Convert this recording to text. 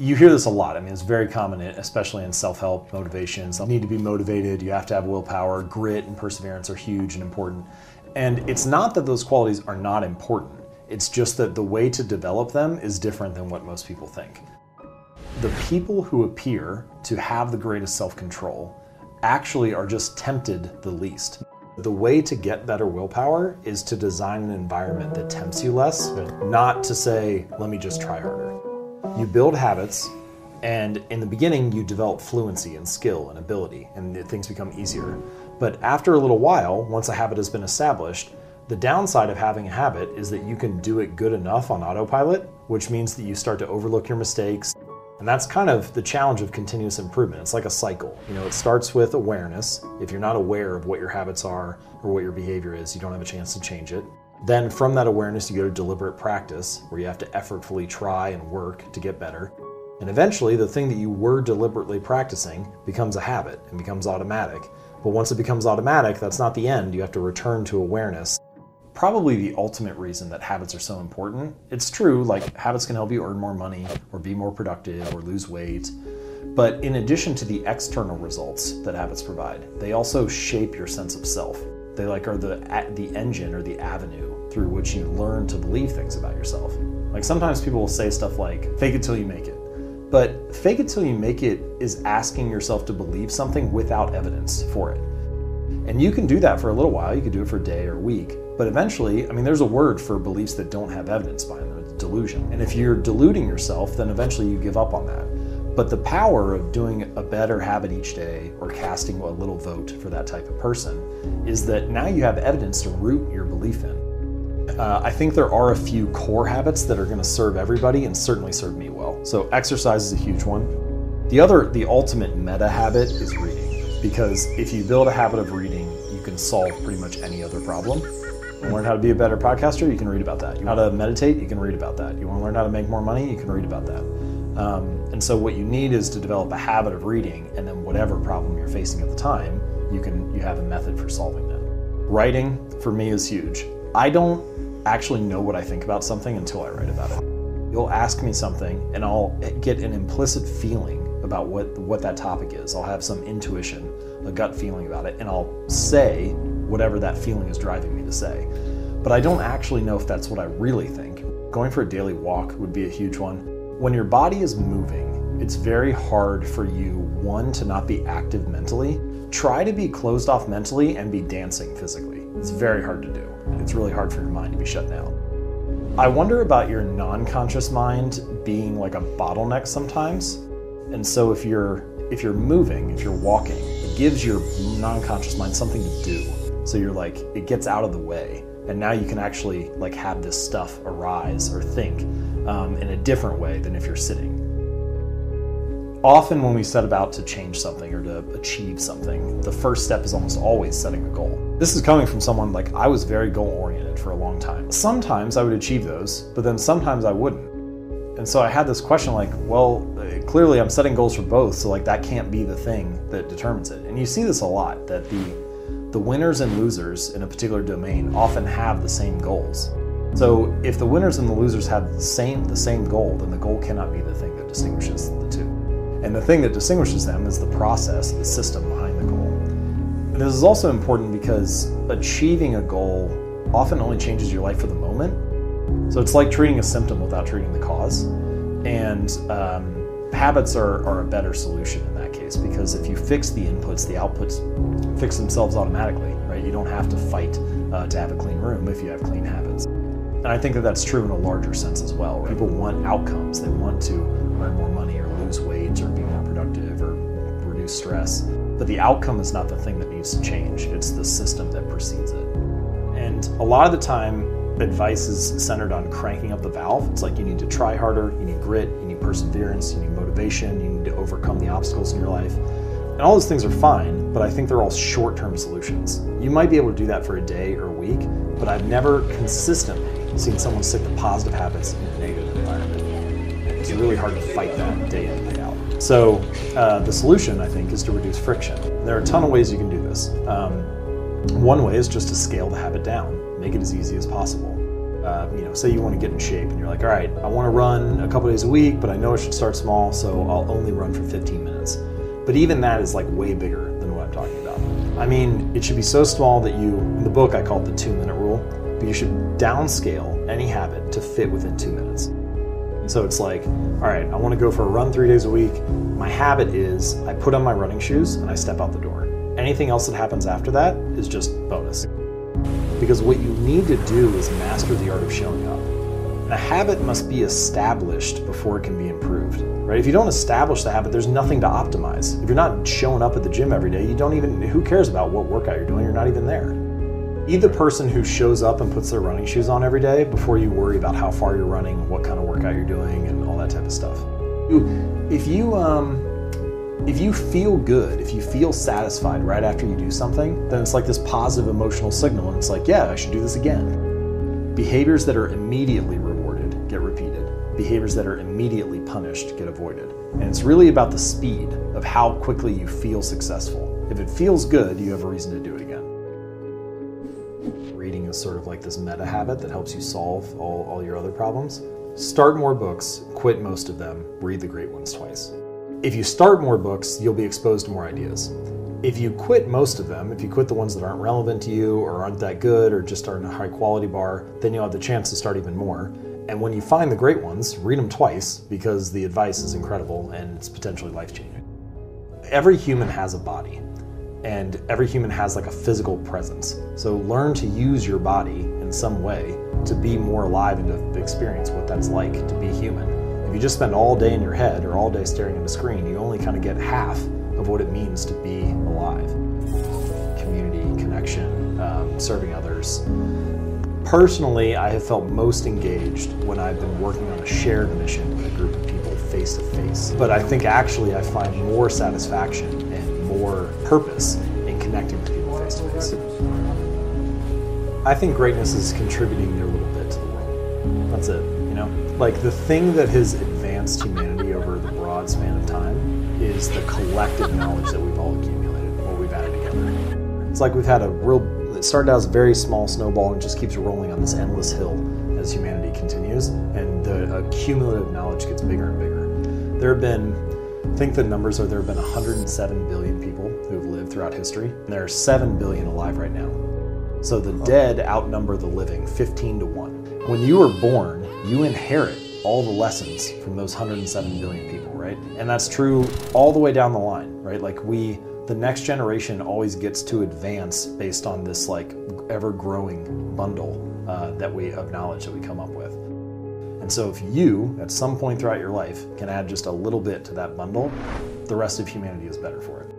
You hear this a lot. I mean, it's very common, especially in self help motivations. You need to be motivated, you have to have willpower, grit, and perseverance are huge and important. And it's not that those qualities are not important, it's just that the way to develop them is different than what most people think. The people who appear to have the greatest self control actually are just tempted the least. The way to get better willpower is to design an environment that tempts you less, not to say, let me just try harder. You build habits, and in the beginning, you develop fluency and skill and ability, and things become easier. But after a little while, once a habit has been established, the downside of having a habit is that you can do it good enough on autopilot, which means that you start to overlook your mistakes and that's kind of the challenge of continuous improvement. It's like a cycle. You know, it starts with awareness. If you're not aware of what your habits are or what your behavior is, you don't have a chance to change it. Then from that awareness, you go to deliberate practice, where you have to effortfully try and work to get better. And eventually, the thing that you were deliberately practicing becomes a habit and becomes automatic. But once it becomes automatic, that's not the end. You have to return to awareness probably the ultimate reason that habits are so important. It's true, like habits can help you earn more money or be more productive or lose weight. But in addition to the external results that habits provide, they also shape your sense of self. They like are the the engine or the avenue through which you learn to believe things about yourself. Like sometimes people will say stuff like fake it till you make it. But fake it till you make it is asking yourself to believe something without evidence for it. And you can do that for a little while, you can do it for a day or a week, but eventually, I mean, there's a word for beliefs that don't have evidence behind them. It's delusion. And if you're deluding yourself, then eventually you give up on that. But the power of doing a better habit each day or casting a little vote for that type of person is that now you have evidence to root your belief in. Uh, I think there are a few core habits that are going to serve everybody and certainly serve me well. So, exercise is a huge one. The other, the ultimate meta habit is reading. Because if you build a habit of reading, you can solve pretty much any other problem You learn how to be a better podcaster, you can read about that. You want to meditate, you can read about that. You want to learn how to make more money, you can read about that. Um, and so what you need is to develop a habit of reading, and then whatever problem you're facing at the time, you can you have a method for solving that. Writing for me is huge. I don't actually know what I think about something until I write about it. You'll ask me something, and I'll get an implicit feeling about what what that topic is. I'll have some intuition, a gut feeling about it, and I'll say whatever that feeling is driving me to say. But I don't actually know if that's what I really think. Going for a daily walk would be a huge one. When your body is moving, it's very hard for you, one, to not be active mentally. Try to be closed off mentally and be dancing physically. It's very hard to do. It's really hard for your mind to be shut down. I wonder about your non conscious mind being like a bottleneck sometimes. And so if you're if you're moving, if you're walking, it gives your non-conscious mind something to do. So you're like, it gets out of the way. And now you can actually like have this stuff arise or think um, in a different way than if you're sitting. Often, when we set about to change something or to achieve something, the first step is almost always setting a goal. This is coming from someone like I was very goal oriented for a long time. Sometimes I would achieve those, but then sometimes I wouldn't. And so I had this question like, well, clearly I'm setting goals for both, so like that can't be the thing that determines it. And you see this a lot that the the winners and losers in a particular domain often have the same goals. So if the winners and the losers have the same the same goal, then the goal cannot be the thing that distinguishes the two. And the thing that distinguishes them is the process, the system behind the goal. This is also important because achieving a goal often only changes your life for the moment. So it's like treating a symptom without treating the cause. And um, habits are, are a better solution in that case because if you fix the inputs, the outputs fix themselves automatically, right? You don't have to fight uh, to have a clean room if you have clean habits. And I think that that's true in a larger sense as well. People want outcomes. They want to earn more money lose weight or be more productive or reduce stress. But the outcome is not the thing that needs to change. It's the system that precedes it. And a lot of the time, advice is centered on cranking up the valve. It's like you need to try harder, you need grit, you need perseverance, you need motivation, you need to overcome the obstacles in your life. And all those things are fine, but I think they're all short term solutions. You might be able to do that for a day or a week, but I've never consistently seen someone stick to positive habits in a negative. It's really hard to fight that day in, day out. So, uh, the solution, I think, is to reduce friction. There are a ton of ways you can do this. Um, one way is just to scale the habit down, make it as easy as possible. Uh, you know, say you want to get in shape and you're like, all right, I want to run a couple days a week, but I know I should start small, so I'll only run for 15 minutes. But even that is like way bigger than what I'm talking about. I mean, it should be so small that you, in the book, I call it the two minute rule, but you should downscale any habit to fit within two minutes. So it's like, all right, I want to go for a run three days a week. My habit is I put on my running shoes and I step out the door. Anything else that happens after that is just bonus. Because what you need to do is master the art of showing up. And a habit must be established before it can be improved. Right? If you don't establish the habit, there's nothing to optimize. If you're not showing up at the gym every day, you don't even who cares about what workout you're doing? You're not even there. Be the person who shows up and puts their running shoes on every day before you worry about how far you're running, what kind of workout you're doing, and all that type of stuff. If you um, if you feel good, if you feel satisfied right after you do something, then it's like this positive emotional signal, and it's like, yeah, I should do this again. Behaviors that are immediately rewarded get repeated. Behaviors that are immediately punished get avoided. And it's really about the speed of how quickly you feel successful. If it feels good, you have a reason to do it again is sort of like this meta habit that helps you solve all, all your other problems. Start more books, quit most of them, read the great ones twice. If you start more books, you'll be exposed to more ideas. If you quit most of them, if you quit the ones that aren't relevant to you or aren't that good or just aren't a high quality bar, then you'll have the chance to start even more. And when you find the great ones, read them twice because the advice is incredible and it's potentially life changing. Every human has a body and every human has like a physical presence. So learn to use your body in some way to be more alive and to experience what that's like to be human. If you just spend all day in your head or all day staring at a screen, you only kind of get half of what it means to be alive. Community, connection, um, serving others. Personally, I have felt most engaged when I've been working on a shared mission with a group of people face to face. But I think actually I find more satisfaction more purpose in connecting with people face to face. I think greatness is contributing their little bit to the world. That's it, you know? Like the thing that has advanced humanity over the broad span of time is the collective knowledge that we've all accumulated, what we've added together. It's like we've had a real, it started out as a very small snowball and just keeps rolling on this endless hill as humanity continues, and the cumulative knowledge gets bigger and bigger. There have been I think the numbers are there have been 107 billion people who have lived throughout history, and there are 7 billion alive right now. So the dead outnumber the living 15 to 1. When you are born, you inherit all the lessons from those 107 billion people, right? And that's true all the way down the line, right? Like we, the next generation always gets to advance based on this like ever growing bundle uh, that we of knowledge that we come up with. And so, if you, at some point throughout your life, can add just a little bit to that bundle, the rest of humanity is better for it.